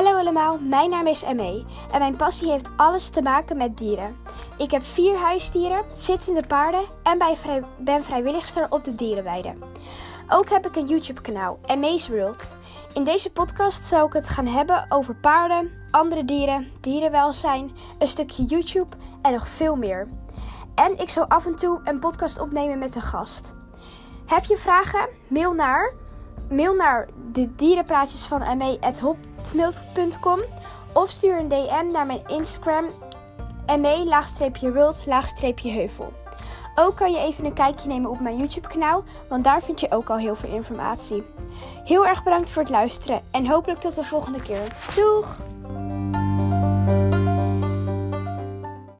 Hallo allemaal, mijn naam is ME en mijn passie heeft alles te maken met dieren. Ik heb vier huisdieren, zittende paarden en ben vrijwilligster op de dierenweide. Ook heb ik een YouTube kanaal, ME's World. In deze podcast zal ik het gaan hebben over paarden, andere dieren, dierenwelzijn, een stukje YouTube en nog veel meer. En ik zal af en toe een podcast opnemen met een gast. Heb je vragen? Mail naar, mail naar de dierenpraatjes van me.hotmail.com of stuur een DM naar mijn Instagram me-world-heuvel. Ook kan je even een kijkje nemen op mijn YouTube kanaal, want daar vind je ook al heel veel informatie. Heel erg bedankt voor het luisteren en hopelijk tot de volgende keer. Doeg!